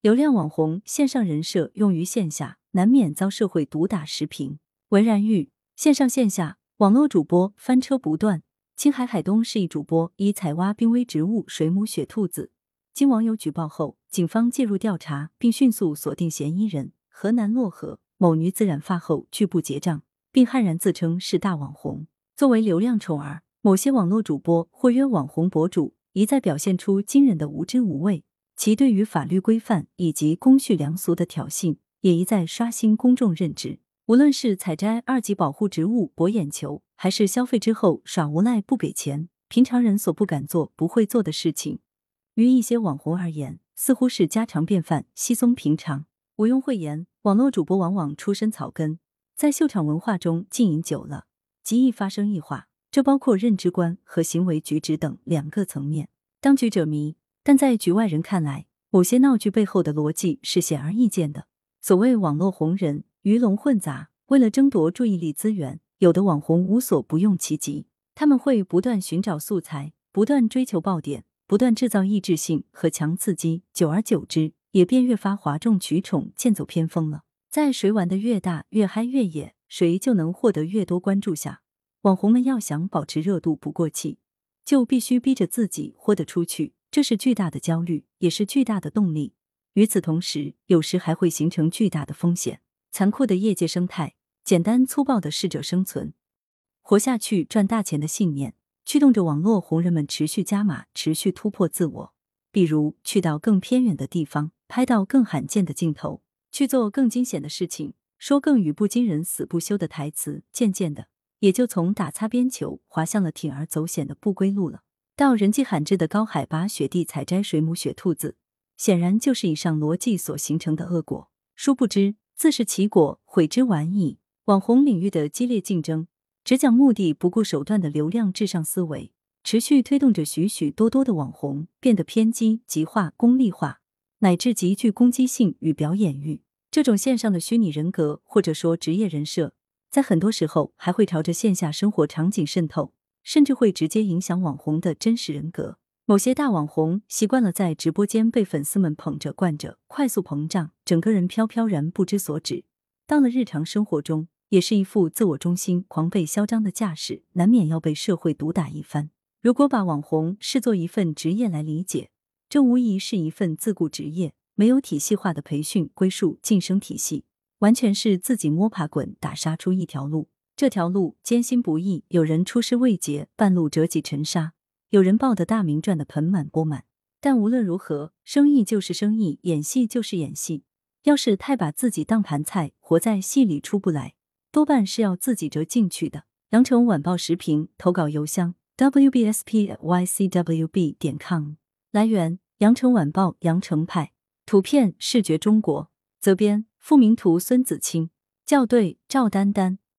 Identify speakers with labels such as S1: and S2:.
S1: 流量网红线上人设用于线下，难免遭社会毒打。时评：文然玉，线上线下网络主播翻车不断。青海海东市一主播以采挖濒危植物水母雪兔子，经网友举报后，警方介入调查，并迅速锁定嫌疑人。河南漯河某女子染发后拒不结账，并悍然自称是大网红。作为流量宠儿，某些网络主播或约网红博主一再表现出惊人的无知无畏。其对于法律规范以及公序良俗的挑衅，也一再刷新公众认知。无论是采摘二级保护植物博眼球，还是消费之后耍无赖不给钱，平常人所不敢做、不会做的事情，于一些网红而言，似乎是家常便饭、稀松平常。毋庸讳言，网络主播往往出身草根，在秀场文化中浸淫久了，极易发生异化。这包括认知观和行为举止等两个层面。当局者迷。但在局外人看来，某些闹剧背后的逻辑是显而易见的。所谓网络红人，鱼龙混杂，为了争夺注意力资源，有的网红无所不用其极。他们会不断寻找素材，不断追求爆点，不断制造抑制性和强刺激，久而久之，也便越发哗众取宠，剑走偏锋了。在谁玩的越大、越嗨、越野，谁就能获得越多关注下。网红们要想保持热度不过气，就必须逼着自己豁得出去。这是巨大的焦虑，也是巨大的动力。与此同时，有时还会形成巨大的风险。残酷的业界生态，简单粗暴的适者生存、活下去、赚大钱的信念，驱动着网络红人们持续加码、持续突破自我。比如，去到更偏远的地方，拍到更罕见的镜头，去做更惊险的事情，说更语不惊人死不休的台词，渐渐的，也就从打擦边球滑向了铤而走险的不归路了。到人迹罕至的高海拔雪地采摘水母雪兔子，显然就是以上逻辑所形成的恶果。殊不知，自食其果，悔之晚矣。网红领域的激烈竞争，只讲目的不顾手段的流量至上思维，持续推动着许许多多的网红变得偏激、极化、功利化，乃至极具攻击性与表演欲。这种线上的虚拟人格或者说职业人设，在很多时候还会朝着线下生活场景渗透。甚至会直接影响网红的真实人格。某些大网红习惯了在直播间被粉丝们捧着、惯着，快速膨胀，整个人飘飘然不知所指。到了日常生活中，也是一副自我中心、狂悖嚣张的架势，难免要被社会毒打一番。如果把网红视作一份职业来理解，这无疑是一份自雇职业，没有体系化的培训、归属、晋升体系，完全是自己摸爬滚打杀出一条路。这条路艰辛不易，有人出师未捷，半路折戟沉沙；有人抱得大名，赚得盆满钵满。但无论如何，生意就是生意，演戏就是演戏。要是太把自己当盘菜，活在戏里出不来，多半是要自己折进去的。羊城晚报时评投稿邮箱：wbspycwb 点 com。来源：羊城晚报羊城派。图片：视觉中国。责编：付明图，孙子清。校对：赵丹丹。